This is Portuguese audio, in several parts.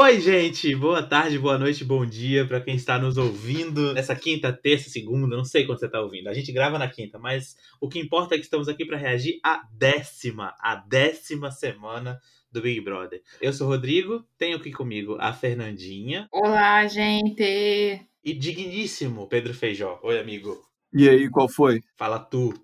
Oi, gente! Boa tarde, boa noite, bom dia para quem está nos ouvindo nessa quinta, terça, segunda, não sei quando você está ouvindo. A gente grava na quinta, mas o que importa é que estamos aqui para reagir à décima, a décima semana do Big Brother. Eu sou o Rodrigo, tenho aqui comigo a Fernandinha. Olá, gente! E digníssimo Pedro Feijó. Oi, amigo. E aí, qual foi? Fala tu.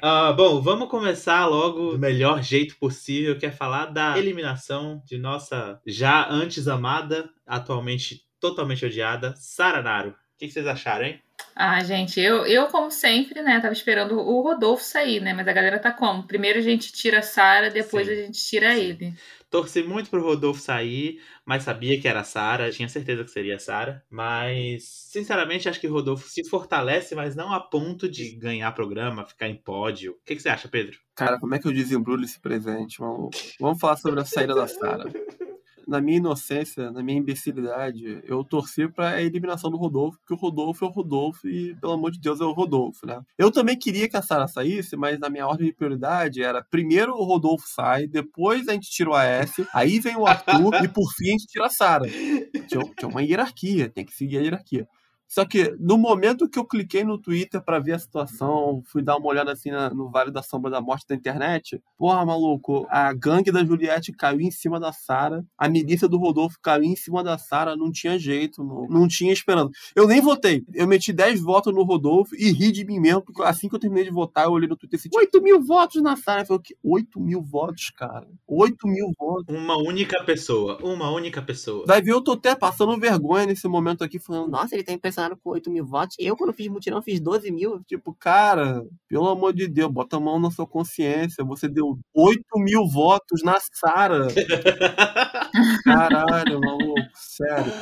Uh, bom, vamos começar logo do melhor jeito possível, que é falar da eliminação de nossa já antes amada, atualmente totalmente odiada, Sara Naro. O que vocês acharam, hein? Ah, gente, eu, eu como sempre, né, tava esperando o Rodolfo sair, né, mas a galera tá como? Primeiro a gente tira a Sara, depois Sim. a gente tira Sim. ele. Torci muito pro Rodolfo sair, mas sabia que era a Sara, tinha certeza que seria a Sara. Mas, sinceramente, acho que o Rodolfo se fortalece, mas não a ponto de ganhar programa, ficar em pódio. O que, que você acha, Pedro? Cara, como é que eu desembrulho esse presente, maluco? Vamos falar sobre a saída da Sara na minha inocência, na minha imbecilidade, eu torci para a eliminação do Rodolfo, porque o Rodolfo é o Rodolfo e, pelo amor de Deus, é o Rodolfo, né? Eu também queria que a Sara saísse, mas na minha ordem de prioridade era primeiro o Rodolfo sai, depois a gente tira o AS, aí vem o Arthur e por fim a gente tira a Sara. Tinha uma hierarquia, tem que seguir a hierarquia. Só que no momento que eu cliquei no Twitter para ver a situação, fui dar uma olhada assim na, no Vale da Sombra da Morte da internet. Porra, maluco, a gangue da Juliette caiu em cima da Sara, a milícia do Rodolfo caiu em cima da Sara, não tinha jeito, não, não tinha esperando. Eu nem votei. Eu meti 10 votos no Rodolfo e ri de mim mesmo, porque assim que eu terminei de votar, eu olhei no Twitter e disse: 8 mil votos na Sara. Eu falei, 8 mil votos, cara. 8 mil votos. Uma única pessoa. Uma única pessoa. Vai ver, eu tô até passando vergonha nesse momento aqui, falando, nossa, ele tá impressionado impressionaram com 8 mil votos. Eu, quando fiz mutirão, fiz 12 mil. Tipo, cara, pelo amor de Deus, bota a mão na sua consciência. Você deu 8 mil votos na Sara. Caralho, maluco, sério.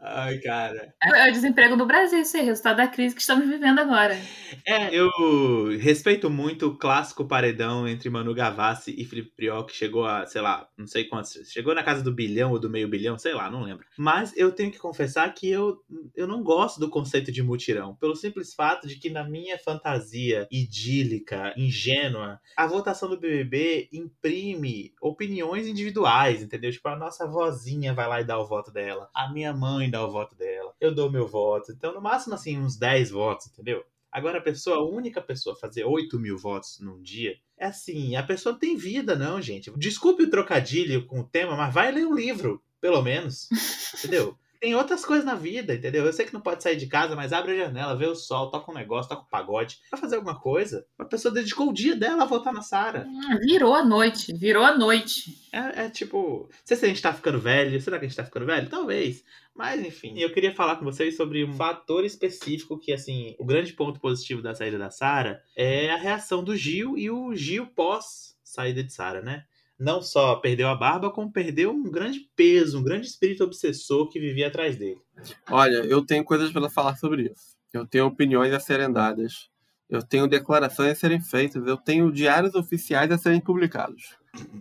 Ai, cara. É o desemprego do Brasil, esse é o resultado da crise que estamos vivendo agora. É, eu respeito muito o clássico paredão entre Manu Gavassi e Felipe Priol, que chegou a, sei lá, não sei quantos, chegou na casa do bilhão ou do meio bilhão, sei lá, não lembro. Mas eu tenho que confessar que eu, eu não gosto do conceito de mutirão, pelo simples fato de que na minha fantasia idílica, ingênua, a votação do BBB imprime opiniões individuais, entendeu? Tipo, a nossa vozinha vai lá e dá o voto dela, a minha mãe dá o voto dela, eu dou meu voto. Então, no máximo, assim, uns 10 votos, entendeu? Agora, a pessoa, a única pessoa a fazer 8 mil votos num dia, é assim, a pessoa tem vida, não, gente. Desculpe o trocadilho com o tema, mas vai ler um livro, pelo menos. Entendeu? Tem outras coisas na vida, entendeu? Eu sei que não pode sair de casa, mas abre a janela, vê o sol, toca um negócio, toca um pagode, vai fazer alguma coisa. A pessoa dedicou o dia dela a voltar na Sara. Ah, virou a noite, virou a noite. É, é tipo, não sei se a gente tá ficando velho, será que a gente tá ficando velho? Talvez. Mas enfim, eu queria falar com vocês sobre um fator específico que, assim, o grande ponto positivo da saída da Sara é a reação do Gil e o Gil pós saída de Sara, né? Não só perdeu a barba, como perdeu um grande peso, um grande espírito obsessor que vivia atrás dele. Olha, eu tenho coisas para falar sobre isso. Eu tenho opiniões a serem dadas. Eu tenho declarações a serem feitas. Eu tenho diários oficiais a serem publicados.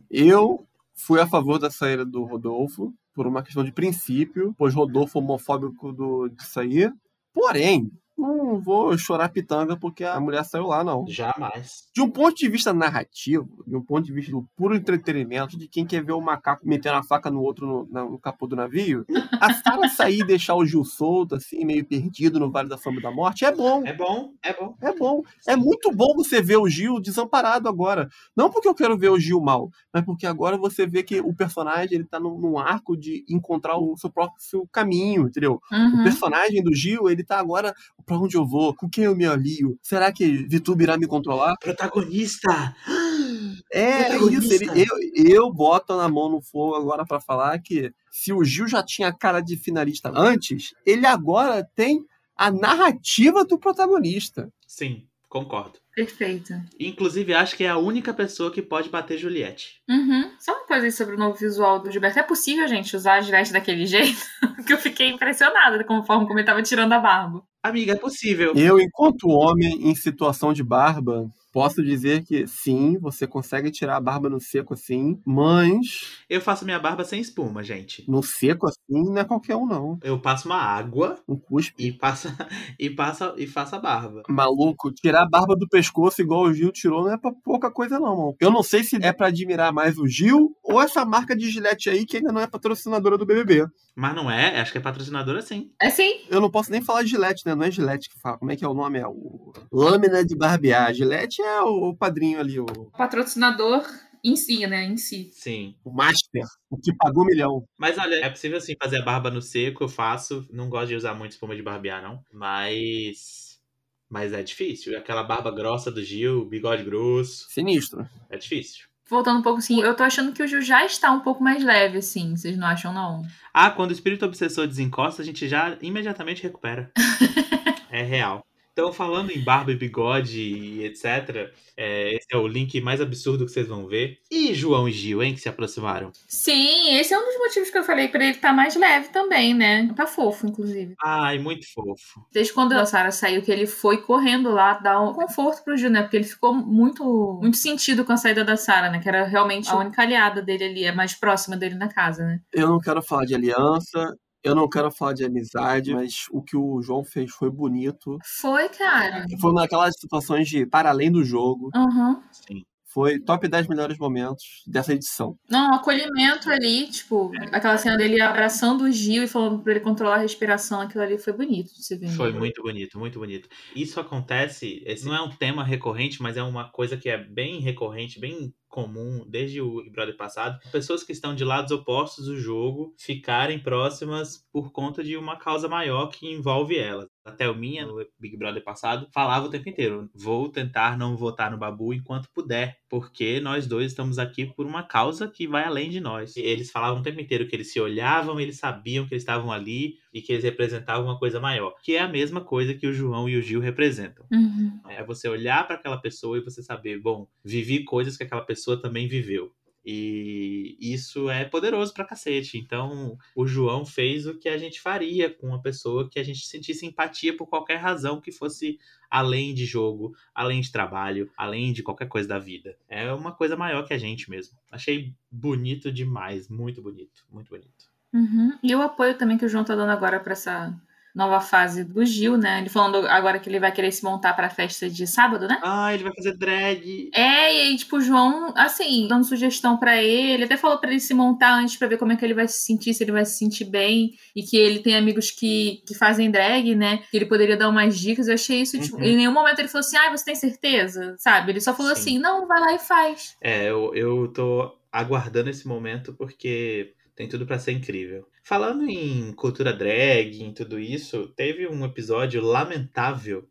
Eu fui a favor da saída do Rodolfo por uma questão de princípio, pois Rodolfo homofóbico do, de sair. Porém, não vou chorar pitanga porque a mulher saiu lá, não. Jamais. De um ponto de vista narrativo, de um ponto de vista do puro entretenimento, de quem quer ver o macaco metendo a faca no outro no, no capô do navio, a Sara sair e deixar o Gil solto, assim, meio perdido no Vale da Fama da Morte, é bom. É bom, é bom. É bom. É muito bom você ver o Gil desamparado agora. Não porque eu quero ver o Gil mal, mas porque agora você vê que o personagem ele tá num, num arco de encontrar o seu próprio seu caminho, entendeu? Uhum. O personagem do Gil, ele tá agora Pra onde eu vou? Com quem eu me alio? Será que Vitube irá me controlar? Protagonista! É Protagonista. isso. Ele, eu, eu boto na mão no fogo agora para falar que se o Gil já tinha cara de finalista antes, ele agora tem a narrativa do protagonista. Sim, concordo. Perfeito. Inclusive, acho que é a única pessoa que pode bater Juliette. Uhum. Só uma coisa aí sobre o novo visual do Gilberto. É possível, gente, usar a Juliette daquele jeito? que eu fiquei impressionada com a forma como ele tava tirando a barba. Amiga, é possível. Eu, enquanto homem em situação de barba, Posso dizer que sim, você consegue tirar a barba no seco assim, mas. Eu faço minha barba sem espuma, gente. No seco assim não é qualquer um, não. Eu passo uma água. Um cuspe. E passa e passa e faço a barba. Maluco, tirar a barba do pescoço igual o Gil tirou não é pra pouca coisa, não, mano. Eu não sei se é para admirar mais o Gil ou essa marca de Gillette aí que ainda não é patrocinadora do BBB. Mas não é, acho que é patrocinadora sim. É sim. Eu não posso nem falar de Gillette, né? Não é Gillette que fala. Como é que é o nome? É o Lâmina de Barbear. Gillette é o padrinho ali, o, Patrocinador em si, né? Em si. Sim. o Master, o que pagou um milhão. Mas olha, é possível assim fazer a barba no seco, eu faço. Não gosto de usar muito espuma de barbear, não. Mas. Mas é difícil. Aquela barba grossa do Gil, bigode grosso. Sinistro. É difícil. Voltando um pouco assim, eu tô achando que o Gil já está um pouco mais leve, assim. Vocês não acham, não? Ah, quando o espírito obsessor desencosta, a gente já imediatamente recupera. é real. Então, falando em barba e bigode e etc., é, esse é o link mais absurdo que vocês vão ver. E João e Gil, hein, que se aproximaram? Sim, esse é um dos motivos que eu falei pra ele estar mais leve também, né? Tá fofo, inclusive. Ai, muito fofo. Desde quando a Sarah saiu, que ele foi correndo lá dar um conforto pro Gil, né? Porque ele ficou muito, muito sentido com a saída da Sarah, né? Que era realmente a única aliada dele ali, a mais próxima dele na casa, né? Eu não quero falar de aliança, eu não quero falar de amizade, mas o que o João fez foi bonito. Foi, cara. Foi naquelas situações de para além do jogo. Aham. Sim. Foi top 10 melhores momentos dessa edição. Não, o acolhimento ali, tipo, aquela cena dele abraçando o Gil e falando pra ele controlar a respiração, aquilo ali foi bonito de se ver. Foi muito bonito, muito bonito. Isso acontece, esse não é um tema recorrente, mas é uma coisa que é bem recorrente, bem comum desde o Big Brother passado. Pessoas que estão de lados opostos do jogo ficarem próximas por conta de uma causa maior que envolve elas. A Thelminha, no Big Brother passado, falava o tempo inteiro: vou tentar não votar no Babu enquanto puder, porque nós dois estamos aqui por uma causa que vai além de nós. E eles falavam o tempo inteiro que eles se olhavam, eles sabiam que eles estavam ali e que eles representavam uma coisa maior, que é a mesma coisa que o João e o Gil representam. Uhum. É você olhar para aquela pessoa e você saber, bom, vivi coisas que aquela pessoa também viveu. E isso é poderoso pra cacete. Então, o João fez o que a gente faria com uma pessoa que a gente sentisse empatia por qualquer razão que fosse além de jogo, além de trabalho, além de qualquer coisa da vida. É uma coisa maior que a gente mesmo. Achei bonito demais, muito bonito, muito bonito. Uhum. E o apoio também que o João tá dando agora pra essa nova fase do Gil, né? Ele falando agora que ele vai querer se montar pra festa de sábado, né? Ah, ele vai fazer drag. É, e aí, tipo, o João, assim, dando sugestão pra ele, até falou pra ele se montar antes pra ver como é que ele vai se sentir, se ele vai se sentir bem, e que ele tem amigos que, que fazem drag, né? Que ele poderia dar umas dicas. Eu achei isso, tipo, Uhum. em nenhum momento ele falou assim, ah, você tem certeza? Sabe? Ele só falou Sim. assim, não, vai lá e faz. É, eu, eu tô aguardando esse momento porque tem tudo pra ser incrível. Falando em cultura drag, em tudo isso, teve um episódio lamentável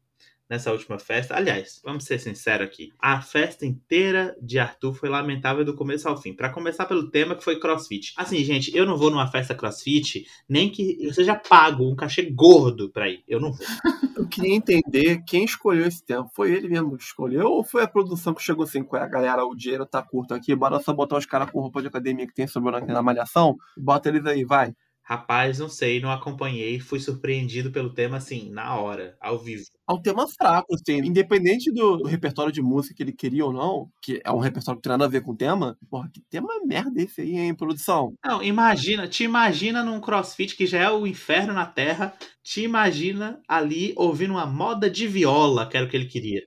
nessa última festa. Aliás, vamos ser sinceros aqui. A festa inteira de Arthur foi lamentável do começo ao fim. Pra começar pelo tema que foi CrossFit. Assim, gente, eu não vou numa festa CrossFit, nem que eu seja pago um cachê gordo pra ir. Eu não vou. Eu queria entender quem escolheu esse tempo. Foi ele mesmo que escolheu ou foi a produção que chegou assim, galera, o dinheiro tá curto aqui, bora só botar os caras com roupa de academia que tem sobrando aqui na malhação, bota eles aí, vai. Rapaz, não sei, não acompanhei. Fui surpreendido pelo tema, assim, na hora, ao vivo. É um tema fraco, assim, independente do, do repertório de música que ele queria ou não, que é um repertório que tem nada a ver com o tema, porra, que tema merda esse aí, hein, produção? Não, imagina, te imagina num crossfit que já é o inferno na terra, te imagina ali ouvindo uma moda de viola, que era o que ele queria.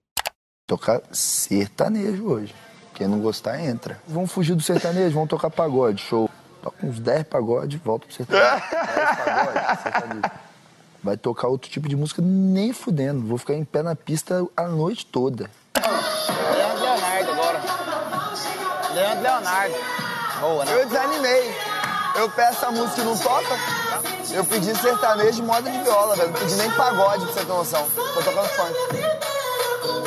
Tocar sertanejo hoje. Quem não gostar, entra. Vamos fugir do sertanejo, vamos tocar pagode, show. Toca uns 10 pagodes, volta pro sertanejo. 10 pagodes, sertanejo. Vai tocar outro tipo de música nem fudendo. Vou ficar em pé na pista a noite toda. Leandro Leonardo agora. Leandro Leonardo. Boa, né? Eu desanimei. Eu peço a música e não toca. Eu pedi sertanejo de moda de viola, velho. Não pedi nem pagode, pra você ter noção. Tô tocando funk.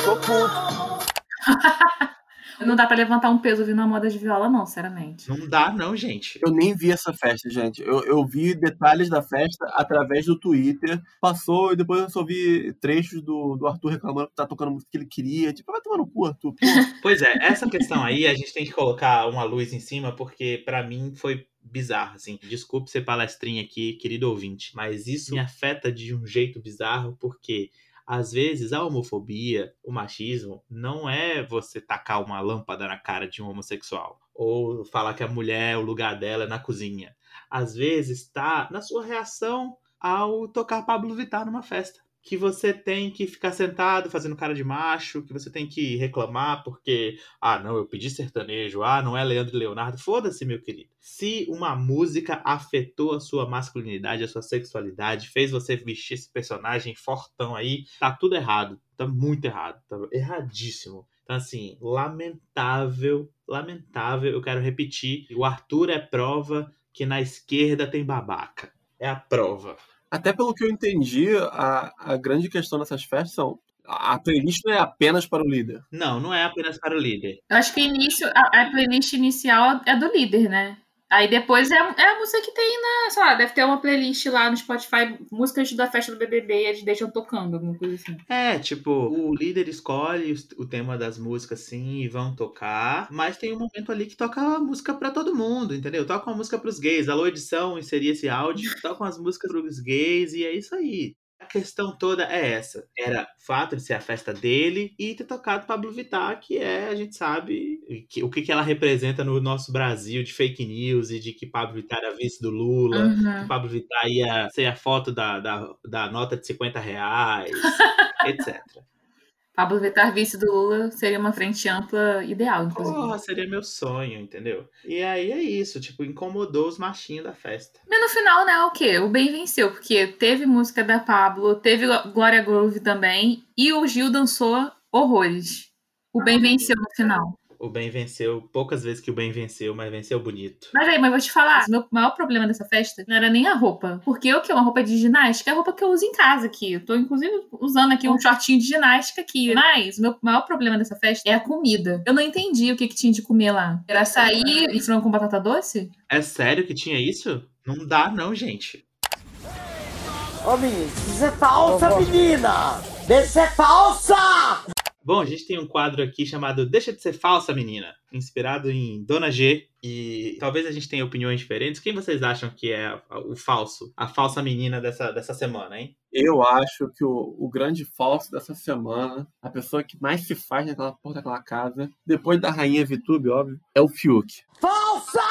Tô puto. Não dá pra levantar um peso ouvindo uma moda de viola, não, sinceramente. Não dá, não, gente. Eu nem vi essa festa, gente. Eu, eu vi detalhes da festa através do Twitter. Passou e depois eu só vi trechos do, do Arthur reclamando que tá tocando a música que ele queria. Tipo, vai tomar no cu, Arthur. Pô. Pois é, essa questão aí a gente tem que colocar uma luz em cima, porque pra mim foi bizarro, assim. Desculpe ser palestrinha aqui, querido ouvinte, mas isso me afeta de um jeito bizarro, porque às vezes a homofobia, o machismo, não é você tacar uma lâmpada na cara de um homossexual. Ou falar que a mulher, o lugar dela é na cozinha. Às vezes tá na sua reação ao tocar Pablo Vittar numa festa. Que você tem que ficar sentado fazendo cara de macho, que você tem que reclamar porque, ah, não, eu pedi sertanejo, ah, não é Leandro e Leonardo. Foda-se, meu querido. Se uma música afetou a sua masculinidade, a sua sexualidade, fez você vestir esse personagem fortão aí, tá tudo errado. Tá muito errado. Tá erradíssimo. Então, assim, lamentável, lamentável. Eu quero repetir. O Arthur é prova que na esquerda tem babaca. É a prova. Até pelo que eu entendi, a, a grande questão dessas festas são. A playlist não é apenas para o líder. Não, não é apenas para o líder. Eu acho que início, a, a playlist inicial é do líder, né? Aí depois é, é a música que tem na. Sei lá, deve ter uma playlist lá no Spotify, músicas da festa do BBB e eles deixam tocando, alguma coisa assim. É, tipo, o líder escolhe o tema das músicas sim e vão tocar, mas tem um momento ali que toca a música pra todo mundo, entendeu? Toca uma música pros gays. Alô, edição, inserir esse áudio, toca umas músicas pros gays e é isso aí questão toda é essa. Era o fato de ser a festa dele e ter tocado Pablo Vittar, que é, a gente sabe, que, o que, que ela representa no nosso Brasil de fake news e de que Pablo Vittar era vice do Lula, Uhum. que Pablo Vittar ia ser a foto da, da, da nota de 50 reais, etc. Pablo Vittar vice do Lula seria uma frente ampla ideal, inclusive. Porra, seria meu sonho, entendeu? E aí é isso, tipo, incomodou os machinhos da festa. Mas no final, né, o quê? O bem venceu, porque teve música da Pablo, teve Glória Groove também, e o Gil dançou horrores. O bem venceu no final. O bem venceu, poucas vezes que o bem venceu, mas venceu bonito. Mas aí, mas vou te falar, meu maior problema dessa festa não era nem a roupa. Porque o que? Uma roupa de ginástica é a roupa que eu uso em casa aqui. Eu tô, inclusive, usando aqui um shortinho de ginástica aqui. Mas o meu maior problema dessa festa é a comida. Eu não entendi o que, que tinha de comer lá. Era açaí e frango com batata doce? É sério que tinha isso? Não dá, não, gente. Ô, menino, isso é falsa, menina! Isso é falsa! Bom, a gente tem um quadro aqui chamado Deixa de ser falsa, menina, inspirado em Dona G. E talvez a gente tenha opiniões diferentes. Quem vocês acham que é o falso, a falsa menina dessa, dessa semana, hein? Eu acho que o, o grande falso dessa semana, a pessoa que mais se faz naquela porra daquela casa, depois da rainha Vitube, óbvio, é o Fiuk. Falsa!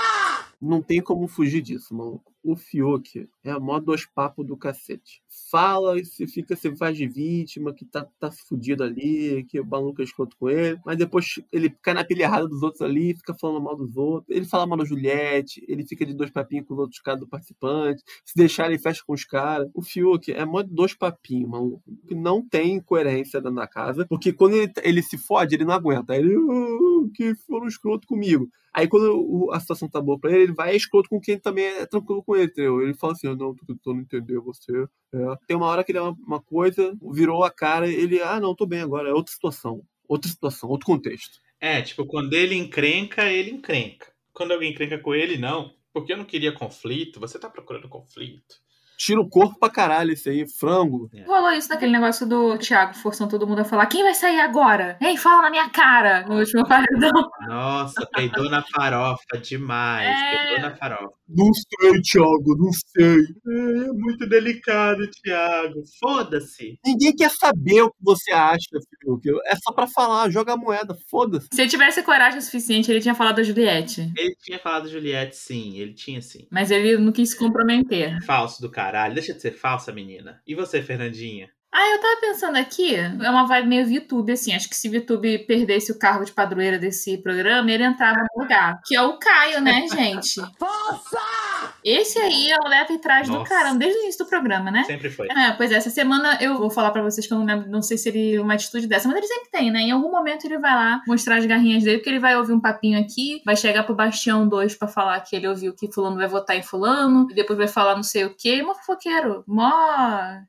Não tem como fugir disso, maluco. O Fiuk é a mó dois papos do cacete. Fala e se fica, se faz de vítima, que tá, tá fudido ali, que o maluco é escroto com ele. Mas depois ele cai na pilha errada dos outros ali, fica falando mal dos outros. Ele fala mal da Juliette, ele fica de dois papinhos com os outros caras do participante. Se deixar, ele fecha com os caras. O Fiuk é mó dois papinhos, maluco. Que não tem coerência da casa. Porque quando ele, ele se fode, ele não aguenta. Ele, "Ah, que foram escroto comigo. Aí quando a situação tá boa pra ele, ele vai escroto com quem também é tranquilo com ele, entendeu? Ele fala assim, "Ah, não, tô tentando entender você. É. Tem uma hora que ele é uma, uma coisa, virou a cara, ele, ah, não, tô bem agora, é outra situação. Outra situação, outro contexto. É, tipo, quando ele encrenca, ele encrenca. Quando alguém encrenca com ele, não. Porque eu não queria conflito. Você tá procurando conflito. Tira o corpo pra caralho esse aí, frango. Rolou isso naquele negócio do Thiago forçando todo mundo a falar: quem vai sair agora? Ei, fala na minha cara! No último paredão. Nossa, peidou na farofa demais. É. Peidou na farofa. Não sei, Thiago, não sei. É muito delicado, Thiago. Foda-se. Ninguém quer saber o que você acha, Fiuk. É só pra falar, joga a moeda, foda-se. Se ele tivesse coragem o suficiente, ele tinha falado da Juliette. Ele tinha falado Juliette, sim. Ele tinha, sim. Mas ele não quis se comprometer. Falso do caralho. Deixa de ser falsa, menina. E você, Fernandinha? Ah, eu tava pensando aqui, é uma vibe meio VTube, assim. Acho que se VTube perdesse o cargo de padroeira desse programa, ele entrava no lugar. Que é o Caio, né, gente? Falsa! Esse aí é o leve e trás do caramba, desde o início do programa, né? Sempre foi. É, pois é, essa semana eu vou falar pra vocês que eu não lembro, não sei se ele uma atitude dessa, mas ele sempre tem, né? Em algum momento ele vai lá mostrar as garrinhas dele, porque ele vai ouvir um papinho aqui, vai chegar pro Bastião 2 pra falar que ele ouviu que fulano vai votar em fulano, e depois vai falar não sei o quê, mó fofoqueiro, mó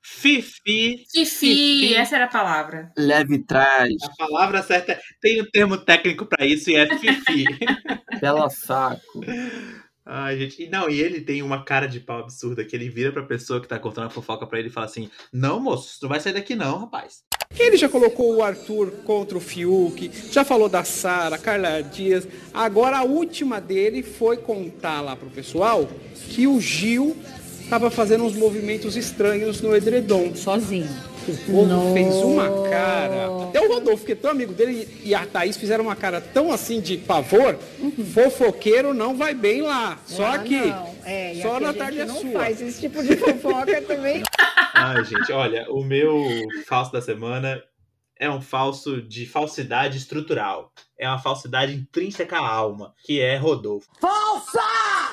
Fifi. fifi, Fifi. essa era a palavra. Leve trás, A palavra certa é- tem um termo técnico pra isso e é Fifi. bela saco. Ai, gente. E não, e ele tem uma cara de pau absurda que ele vira pra pessoa que tá contando a fofoca pra ele e fala assim: Não, moço, tu não vai sair daqui, não, rapaz. Ele já colocou o Arthur contra o Fiuk, já falou da Sara, Carla Dias. Agora a última dele foi contar lá pro pessoal que o Gil estava fazendo uns movimentos estranhos no edredom. Sozinho. O povo fez uma cara. Até o Rodolfo, que é tão amigo dele, e a Thaís fizeram uma cara tão assim de pavor. Fofoqueiro não vai bem lá. Só Ah, aqui. não. É, Só aqui na a gente tarde é não sua. faz esse tipo de fofoca também. Ai, gente, olha, o meu falso da semana é um falso de falsidade estrutural. É uma falsidade intrínseca à alma, que é Rodolfo. Falsa!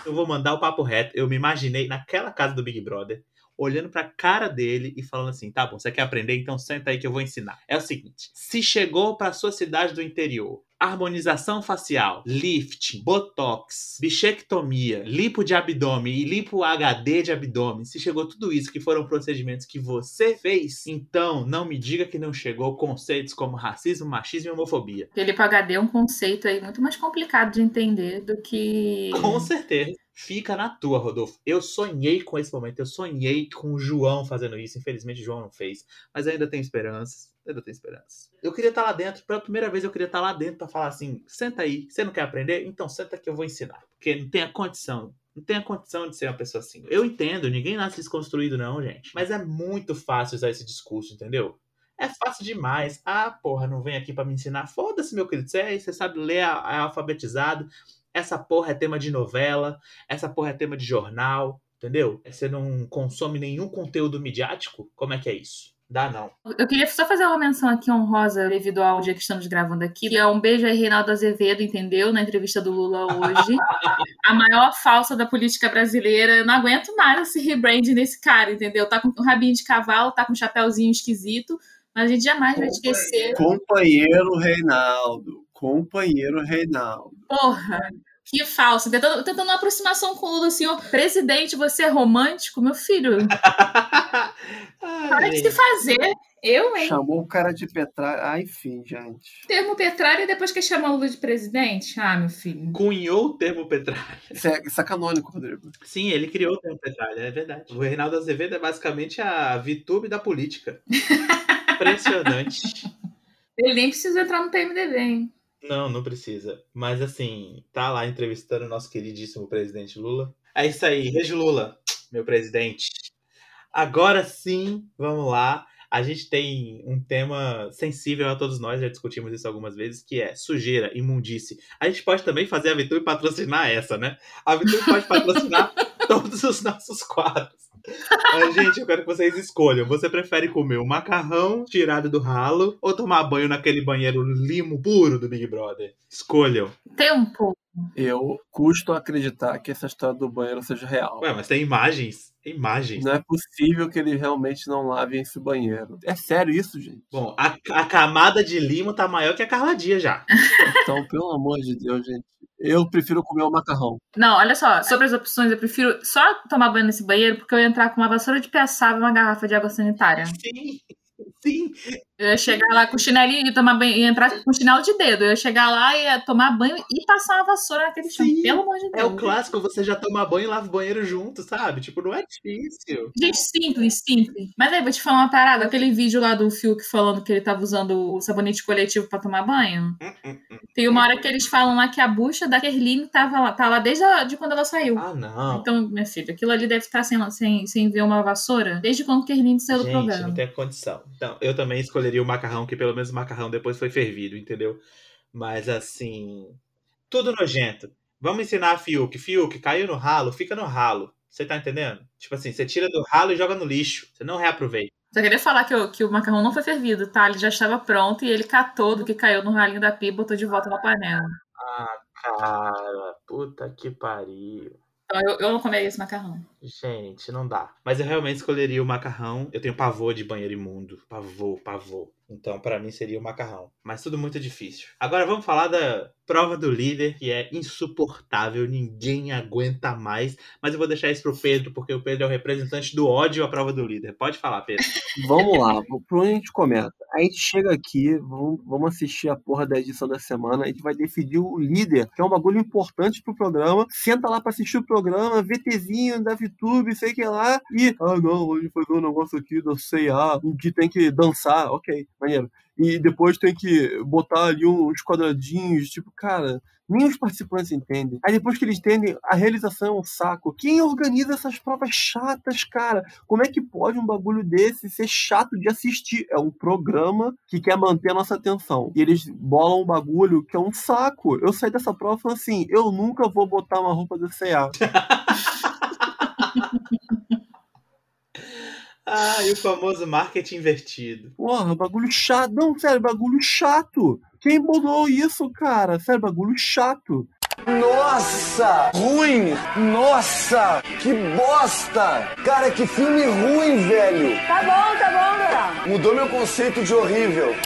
Eu vou mandar o papo reto. Eu me imaginei naquela casa do Big Brother, olhando pra cara dele e falando assim: tá bom, você quer aprender? Então senta aí que eu vou ensinar. É o seguinte: se chegou pra sua cidade do interior, harmonização facial, lifting, botox, bichectomia, lipo de abdômen e lipo HD de abdômen, se chegou tudo isso que foram procedimentos que você fez, então não me diga que não chegou conceitos como racismo, machismo e homofobia. Porque lipo HD é um conceito aí muito mais complicado de entender do que. Com certeza. Fica na tua, Rodolfo. Eu sonhei com esse momento. Eu sonhei com o João fazendo isso. Infelizmente, o João não fez. Mas ainda tenho esperanças. Ainda tenho esperanças. Eu queria estar lá dentro. Pela primeira vez, eu queria estar lá dentro para falar assim: senta aí. Você não quer aprender? Então senta que eu vou ensinar. Porque não tem a condição. Não tem a condição de ser uma pessoa assim. Eu entendo, ninguém nasce desconstruído, não, gente. Mas é muito fácil usar esse discurso, entendeu? É fácil demais. Ah, porra, não vem aqui para me ensinar. Foda-se, meu querido. Você, é- você sabe ler, é alfabetizado. Essa porra é tema de novela. Essa porra é tema de jornal. Entendeu? Você não consome nenhum conteúdo midiático? Como é que é isso? Dá não. Eu queria só fazer uma menção aqui honrosa devido ao dia que estamos gravando aqui. Que é um beijo aí, Reinaldo Azevedo, entendeu? Na entrevista do Lula hoje. a maior falsa da política brasileira. Eu não aguento mais esse rebranding desse cara, entendeu? Tá com um rabinho de cavalo, tá com um chapéuzinho esquisito. Mas a gente jamais vai esquecer. Companheiro Reinaldo. Companheiro Reinaldo. Porra, que falso. Tentando, tentando uma aproximação com o Lula, assim, ó, presidente, você é romântico? Meu filho, para de se fazer. Eu, hein? Chamou o cara de Petralha. Ah, enfim, gente. Termo Petralha e depois que chama Lula de presidente? Ah, meu filho. Cunhou o termo Petralha. Isso é, isso é canônico, Rodrigo. Sim, ele criou o termo Petralha, é verdade. O Reinaldo Azevedo é basicamente a VTube da política. Impressionante. Ele nem precisa entrar no PMDB, hein? Não, não precisa. Mas assim, tá lá entrevistando o nosso queridíssimo presidente Lula. É isso aí, Regi Lula, meu presidente. Agora sim, vamos lá. A gente tem um tema sensível a todos nós, já discutimos isso algumas vezes, que é sujeira, imundície. A gente pode também fazer a Vitube patrocinar essa, né? A Vitube pode patrocinar todos os nossos quadros. Mas, gente, eu quero que vocês escolham. Você prefere comer um macarrão tirado do ralo ou tomar banho naquele banheiro limo puro do Big Brother? Escolham. Tempo. Eu custo acreditar que essa história do banheiro seja real. Ué, mas tem imagens. Imagens. Não é possível que eles realmente não lavem esse banheiro. É sério isso, gente? Bom, a, a camada de limo tá maior que a Carla Dias já. Então, pelo amor de Deus, gente. Eu prefiro comer o macarrão. Não, olha só, sobre as opções, eu prefiro só tomar banho nesse banheiro porque eu ia entrar com uma vassoura de piaçava e uma garrafa de água sanitária. Sim. Eu ia chegar lá com chinelinho e tomar banho, ia entrar com chinelo de dedo. Eu ia chegar lá e ia tomar banho e passar uma vassoura naquele chão. Pelo amor de Deus. É o clássico, você já toma banho e lava o banheiro junto, sabe? Tipo, não é difícil. Gente, simples, simples. Mas aí, vou te falar uma parada. Aquele vídeo lá do Fiuk falando que ele tava usando o sabonete coletivo pra tomar banho. Hum, hum, hum. Tem uma hora que eles falam lá que a bucha da Kerline tava lá, tá lá desde a, de quando ela saiu. Ah, não. Então, minha filha, aquilo ali deve estar sem, sem, sem ver uma vassoura desde quando Kerline saiu do Gente, programa. não tem condição. Então, eu também escolheria o macarrão, que pelo menos o macarrão depois foi fervido, entendeu? Mas assim. Tudo nojento. Vamos ensinar a Fiuk. Fiuk, caiu no ralo, fica no ralo. Você tá entendendo? Tipo assim, você tira do ralo e joga no lixo. Você não reaproveita. Só queria falar que o, que o macarrão não foi fervido, tá? Ele já estava pronto e ele catou do que caiu no ralinho da pia e botou de volta na panela. Ah, cara, puta que pariu. Então eu, eu não comeria esse macarrão. Gente, não dá. Mas eu realmente escolheria o macarrão. Eu tenho pavor de banheiro imundo. Pavor, pavor. Então, pra mim, seria o macarrão. Mas tudo muito difícil. Agora vamos falar da prova do líder, que é insuportável. Ninguém aguenta mais. Mas eu vou deixar isso pro Pedro, porque o Pedro é o representante do ódio à prova do líder. Pode falar, Pedro. Vamos lá, por onde a gente começa? A gente chega aqui, vamos, vamos assistir a porra da edição da semana, a gente vai decidir o líder, que é um bagulho importante pro programa. Senta lá pra assistir o programa, VTzinho da VTube, sei que lá, e. Ah, não, hoje fazer um negócio aqui da CA, que tem que dançar, ok, maneiro. E depois tem que botar ali uns quadradinhos, tipo, cara. Nem os participantes entendem. Aí depois que eles entendem, a realização é um saco. Quem organiza essas provas chatas, cara? Como é que pode um bagulho desse ser chato de assistir? É um programa que quer manter a nossa atenção. E eles bolam um bagulho que é um saco. Eu saí dessa prova falando assim: eu nunca vou botar uma roupa do CA. Ah, e o famoso marketing invertido. Porra, bagulho chato. Não, sério, bagulho chato. Quem bolou isso, cara? Sério, bagulho chato. Nossa, ruim! Nossa, que bosta! Cara, que filme ruim, velho! Tá bom, tá bom, Dora. Mudou meu conceito de horrível.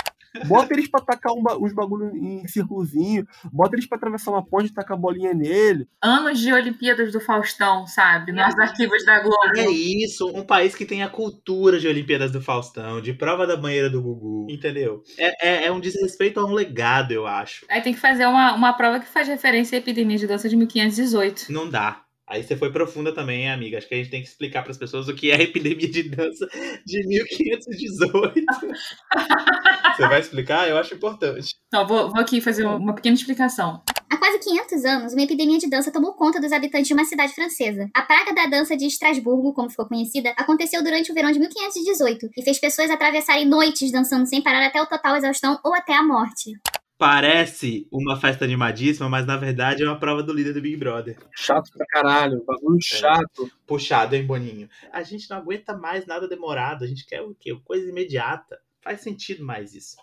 Bota eles pra tacar um ba- uns bagulho em círculozinho. Bota eles pra atravessar uma ponte e tacar a bolinha nele. Anos de Olimpíadas do Faustão, sabe? Nos arquivos da Globo. É isso, um país que tem a cultura de Olimpíadas do Faustão, de prova da banheira do Gugu, entendeu? É, é, é um desrespeito a um legado, eu acho. Aí tem que fazer uma, uma prova que faz referência à epidemia de dança de 1518. Não dá. Aí você foi profunda também, hein, amiga? Acho que a gente tem que explicar para as pessoas o que é a epidemia de dança de 1518. você vai explicar? Eu acho importante. Então, vou, vou aqui fazer uma pequena explicação. Há quase 500 anos, uma epidemia de dança tomou conta dos habitantes de uma cidade francesa. A praga da dança de Estrasburgo, como ficou conhecida, aconteceu durante o verão de 1518 e fez pessoas atravessarem noites dançando sem parar até o total exaustão ou até a morte. Parece uma festa animadíssima, mas na verdade é uma prova do líder do Big Brother. Chato pra caralho. Bagulho chato. Puxado, hein, Boninho? A gente não aguenta mais nada demorado. A gente quer o quê? Coisa imediata. Faz sentido mais isso.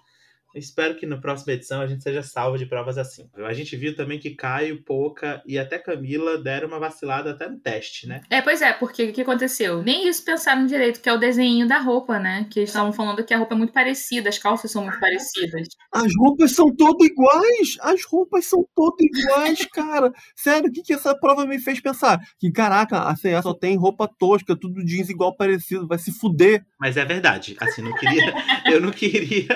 Espero que na próxima edição a gente seja salvo de provas assim. A gente viu também que Caio, Poca e até Camila deram uma vacilada até no teste, né? É, pois é, porque o que aconteceu? Nem isso pensaram direito, que é o desenho da roupa, né? Que eles estavam falando que a roupa é muito parecida, as calças são muito parecidas. As roupas são todas iguais! As roupas são todas iguais, cara! Sério, o que, que essa prova me fez pensar? Que caraca, a CA só tem roupa tosca, tudo jeans igual parecido, vai se fuder. Mas é verdade. Assim, não queria, eu não queria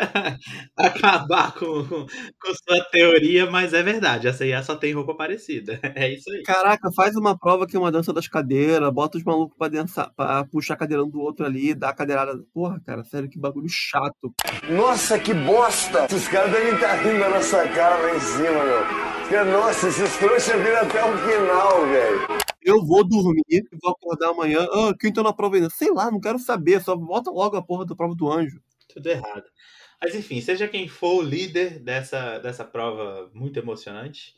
acabar com, com, sua teoria, mas é verdade. A CIA só tem roupa parecida. É isso aí. Caraca, faz uma prova que é uma dança das cadeiras, bota os malucos pra, dançar, pra puxar a cadeira um do outro ali, dá a cadeirada. Porra, cara, sério, que bagulho chato. Nossa, que bosta! Esses caras devem estar rindo da nossa cara lá em cima, meu. Nossa, esses trouxas viram até o final, velho. Eu vou dormir e vou acordar amanhã. Ah, quem tá na prova ainda? Sei lá, não quero saber, só bota logo a porra da prova do anjo. Tudo errado. Mas enfim, seja quem for o líder dessa, dessa prova muito emocionante,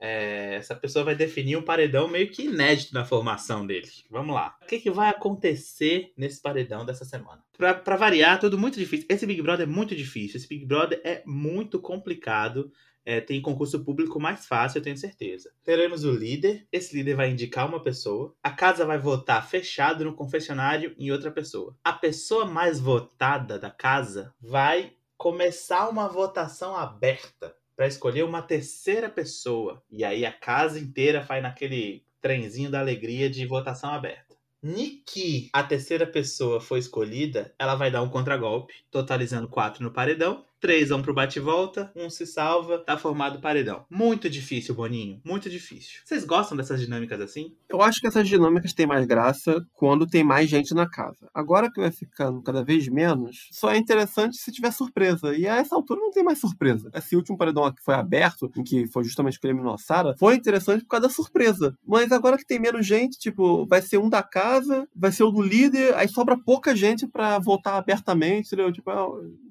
é, essa pessoa vai definir um paredão meio que inédito na formação dele. Vamos lá. O que, que vai acontecer nesse paredão dessa semana? Pra variar, tudo muito difícil. Esse Big Brother é muito difícil. Esse Big Brother é muito complicado. É, tem concurso público mais fácil, eu tenho certeza. Teremos o líder. Esse líder vai indicar uma pessoa. A casa vai votar fechado no confessionário em outra pessoa. A pessoa mais votada da casa vai começar uma votação aberta para escolher uma terceira pessoa. E aí a casa inteira vai naquele trenzinho da alegria de votação aberta. Niki, a terceira pessoa foi escolhida, ela vai dar um contragolpe, totalizando quatro no paredão. Três vão pro bate-volta, um se salva, tá formado o paredão. Muito difícil, Boninho, muito difícil. Vocês gostam dessas dinâmicas assim? Eu acho que essas dinâmicas têm mais graça quando tem mais gente na casa. Agora que vai ficando cada vez menos, só é interessante se tiver surpresa. E a essa altura não tem mais surpresa. Esse último paredão que foi aberto, em que foi justamente eliminou a Sara, foi interessante por causa da surpresa. Mas agora que tem menos gente, tipo, vai ser um da casa, vai ser o do líder, aí sobra pouca gente pra votar abertamente, entendeu? Tipo, é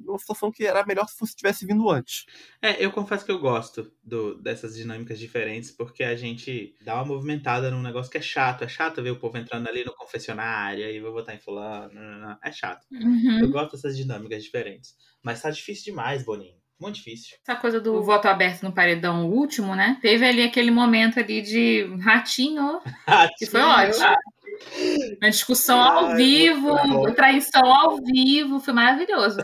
uma situação que era melhor se fosse tivesse vindo antes. É, eu confesso que eu gosto do, dessas dinâmicas diferentes, porque a gente dá uma movimentada num negócio que é chato. É chato ver o povo entrando ali no confessionário, aí vou votar em fulano. Não, não, não. É chato. Uhum. Eu gosto dessas dinâmicas diferentes. Mas tá difícil demais, Boninho. Muito difícil. Essa coisa do voto aberto no paredão último, né? Teve ali aquele momento ali de ratinho, que foi ótimo. Uma discussão ao Ai, vivo, traição ao vivo, foi maravilhoso.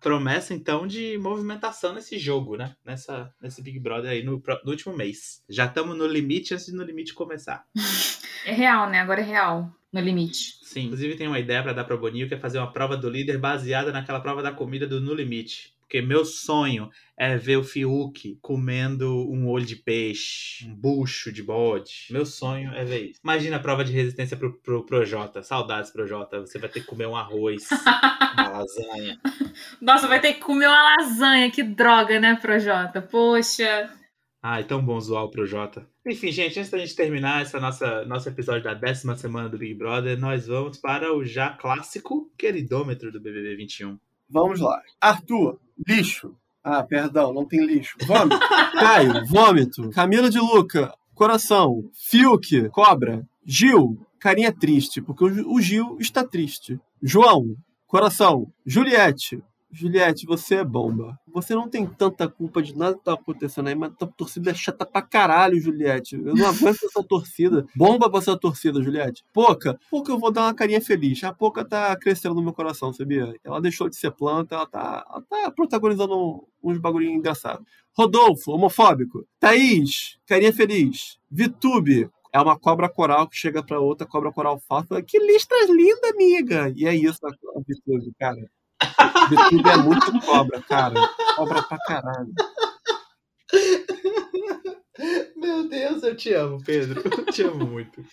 Promessa, então, de movimentação nesse jogo, né? Nessa, nesse Big Brother aí no, no último mês. Já estamos no limite antes de no limite começar. É real, né? Agora é real, no limite. Sim. Inclusive, tem uma ideia pra dar pro Boninho, que é fazer uma prova do líder baseada naquela prova da comida do No Limite. Porque meu sonho é ver o Fiuk comendo um olho de peixe, um bucho de bode. Meu sonho é ver isso. Imagina a prova de resistência pro, pro Projota. Saudades, Projota. Você vai ter que comer um arroz, uma lasanha. Nossa, vai ter que comer uma lasanha, que droga, né, Projota? Poxa. Ai, tão bom zoar o Projota. Enfim, gente, antes da gente terminar essa nossa nosso episódio da décima semana do Big Brother, nós vamos para o já clássico queridômetro do BBB 21. Vamos lá. Arthur, lixo. Ah, perdão, não tem lixo. Vômito. Caio, vômito. Camila de Luca, coração. Fiuk, cobra. Gil, carinha triste, porque o Gil está triste. João, coração. Juliette, Juliette, você é bomba. Você não tem tanta culpa de nada que tá acontecendo aí, mas a torcida é chata pra caralho, Juliette. Eu não aguento essa torcida. Bomba pra essa torcida, Juliette. Pouca, pouca eu vou dar uma carinha feliz. A pouca tá crescendo no meu coração, sabia? Ela deixou de ser planta, ela tá, ela tá protagonizando uns bagulhinhos engraçados. Rodolfo, homofóbico. Thaís, carinha feliz. Vitube, é uma cobra coral que chega pra outra cobra coral fala, que listras linda, amiga. E é isso a Vitube, cara. YouTube é muito cobra, cara. Cobra pra caralho. Meu Deus, eu te amo, Pedro. Eu te amo muito.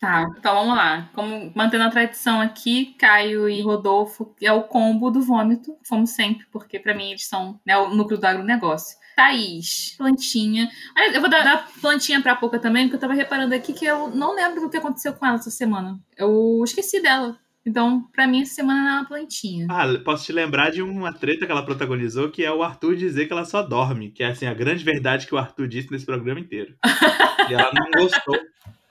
Tá, então vamos lá. Como mantendo a tradição aqui, Caio e Rodolfo é o combo do vômito, como sempre, porque para mim eles são né, o núcleo do agronegócio. Thaís, plantinha. Eu vou dar, dar plantinha pra pouca também, porque eu tava reparando aqui que eu não lembro do que aconteceu com ela essa semana. Eu esqueci dela. Então, pra mim, essa semana é uma plantinha. Ah, posso te lembrar de uma treta que ela protagonizou, que é o Arthur dizer que ela só dorme. Que é, assim, a grande verdade que o Arthur disse nesse programa inteiro. e ela não gostou.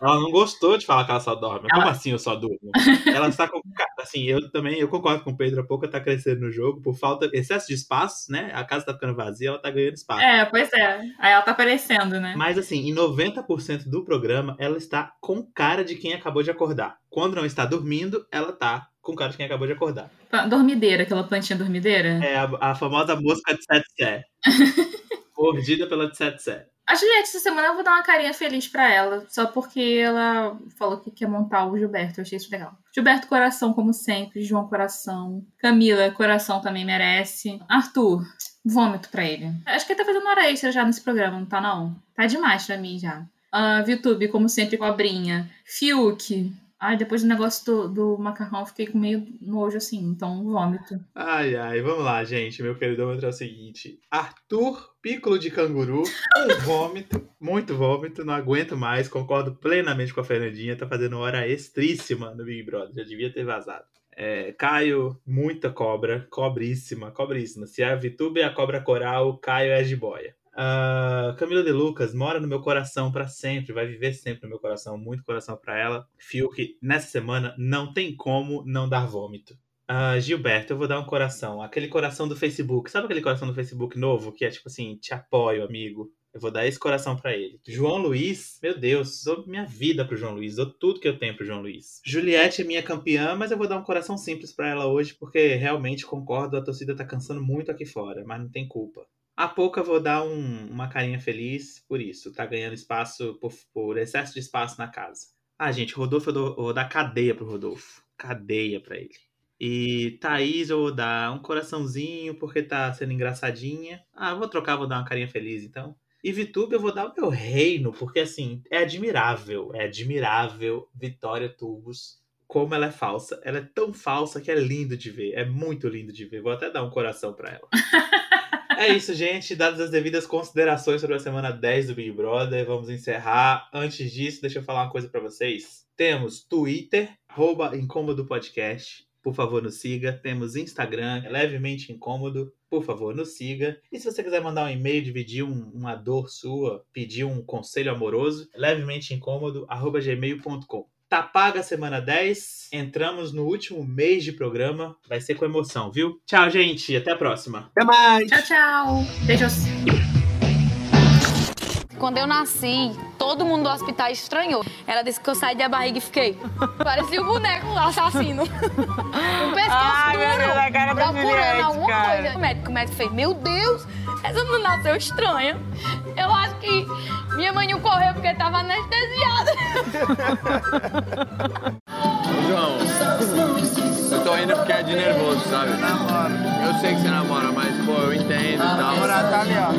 Ela não gostou de falar que ela só dorme. Como ela... assim eu só durmo? Ela está com. Assim, eu também, eu concordo com o Pedro, a pouco tá crescendo no jogo por falta, excesso de espaço, né? A casa tá ficando vazia, ela tá ganhando espaço. É, pois é. Aí ela tá aparecendo, né? Mas assim, em 90% do programa, ela está com cara de quem acabou de acordar. Quando não está dormindo, ela tá com cara de quem acabou de acordar. Dormideira, aquela plantinha dormideira? É, a, a famosa mosca de sete sé. Mordida pela de sete sé. A Juliette, essa semana eu vou dar uma carinha feliz para ela, só porque ela falou que quer montar o Gilberto. Eu achei isso legal. Gilberto, coração, como sempre. João, coração. Camila, coração também merece. Arthur, vômito pra ele. Acho que ele tá fazendo hora extra já nesse programa, não tá não? Tá demais pra mim já. Uh, VTube, como sempre, cobrinha. Fiuk, Ai, depois do negócio do, do macarrão, eu fiquei com meio nojo assim, então vômito. Ai, ai, vamos lá, gente. Meu queridômetro é o seguinte: Arthur, pícolo de canguru, um vômito, muito vômito, não aguento mais, concordo plenamente com a Fernandinha, tá fazendo hora estríssima no Big Brother, já devia ter vazado. É, Caio, muita cobra, cobríssima, cobríssima. Se a Vitube é a cobra coral, Caio é a jiboia. Uh, Camila de Lucas mora no meu coração para sempre, vai viver sempre no meu coração, muito coração para ela. Fiuk, nessa semana não tem como não dar vômito. Uh, Gilberto, eu vou dar um coração, aquele coração do Facebook, sabe aquele coração do Facebook novo que é tipo assim, te apoio, amigo. Eu vou dar esse coração para ele. João Luiz, meu Deus, dou minha vida pro João Luiz, dou tudo que eu tenho pro João Luiz. Juliette é minha campeã, mas eu vou dar um coração simples para ela hoje, porque realmente concordo, a torcida tá cansando muito aqui fora, mas não tem culpa. A pouco eu vou dar um, uma carinha feliz por isso. Tá ganhando espaço por, por, excesso de espaço na casa. Ah, gente, Rodolfo, eu, dou, eu vou dar cadeia pro Rodolfo. Cadeia pra ele. E Thaís, eu vou dar um coraçãozinho porque tá sendo engraçadinha. Ah, vou trocar, vou dar uma carinha feliz então. E Vitube, eu vou dar o meu reino, porque assim, é admirável. É admirável Vitória Tubos. Como ela é falsa. Ela é tão falsa que é lindo de ver. É muito lindo de ver. Vou até dar um coração pra ela. É isso, gente. Dadas as devidas considerações sobre a semana 10 do Big Brother, vamos encerrar. Antes disso, deixa eu falar uma coisa para vocês. Temos Twitter, arroba Incômodo Podcast. Por favor, nos siga. Temos Instagram, é levemente incômodo. Por favor, nos siga. E se você quiser mandar um e-mail, dividir um, uma dor sua, pedir um conselho amoroso, levemente incômodo, arroba gmail.com. Tá paga a semana 10. Entramos no último mês de programa. Vai ser com emoção, viu? Tchau, gente. Até a próxima. Até mais. Tchau, tchau. Beijos. Quando eu nasci, todo mundo do hospital estranhou. Ela disse que eu saí da barriga e fiquei. Parecia o um boneco do assassino. o pescoço Ai, duro, Deus, a cara procurando alguma cara. coisa. O médico, o médico fez, meu Deus, essa não nasceu estranha. Eu acho que minha mãe não correu porque tava anestesiada. João, eu tô indo porque é de nervoso, sabe? Namora. Eu sei que você namora, mas, pô, eu entendo e tal. Namorar tá ali, ó.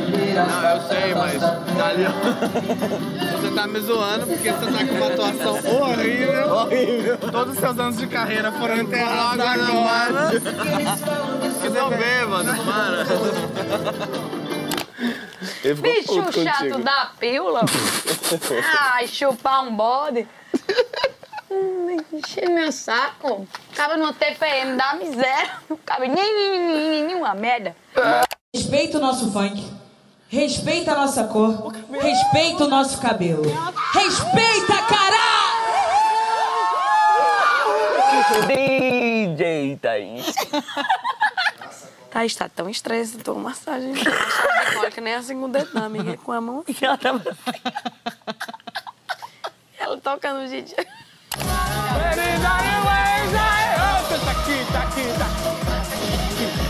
Não, eu sei, mas tá ali, ó. Você tá me zoando porque você tá com uma atuação horrível. Horrível. Todos os seus anos de carreira foram enterrados agora. que são bêbados, para. Bicho chato contigo. da pílula. Ai, chupar um bode. Hum, Cheio meu saco. Acaba no TPM da miséria. Cabe nenhuma merda. Respeita o nosso funk. Respeita a nossa cor. Respeita o nosso cabelo. Respeita, caralho! DJ Thaís. Tá, está tão estresse, tô massagem. Olha que nem é assim a segunda o amiga, é com a mão. E ela tava Ela tocando DJ. É, é. Tá aqui, tá aqui, tá aqui.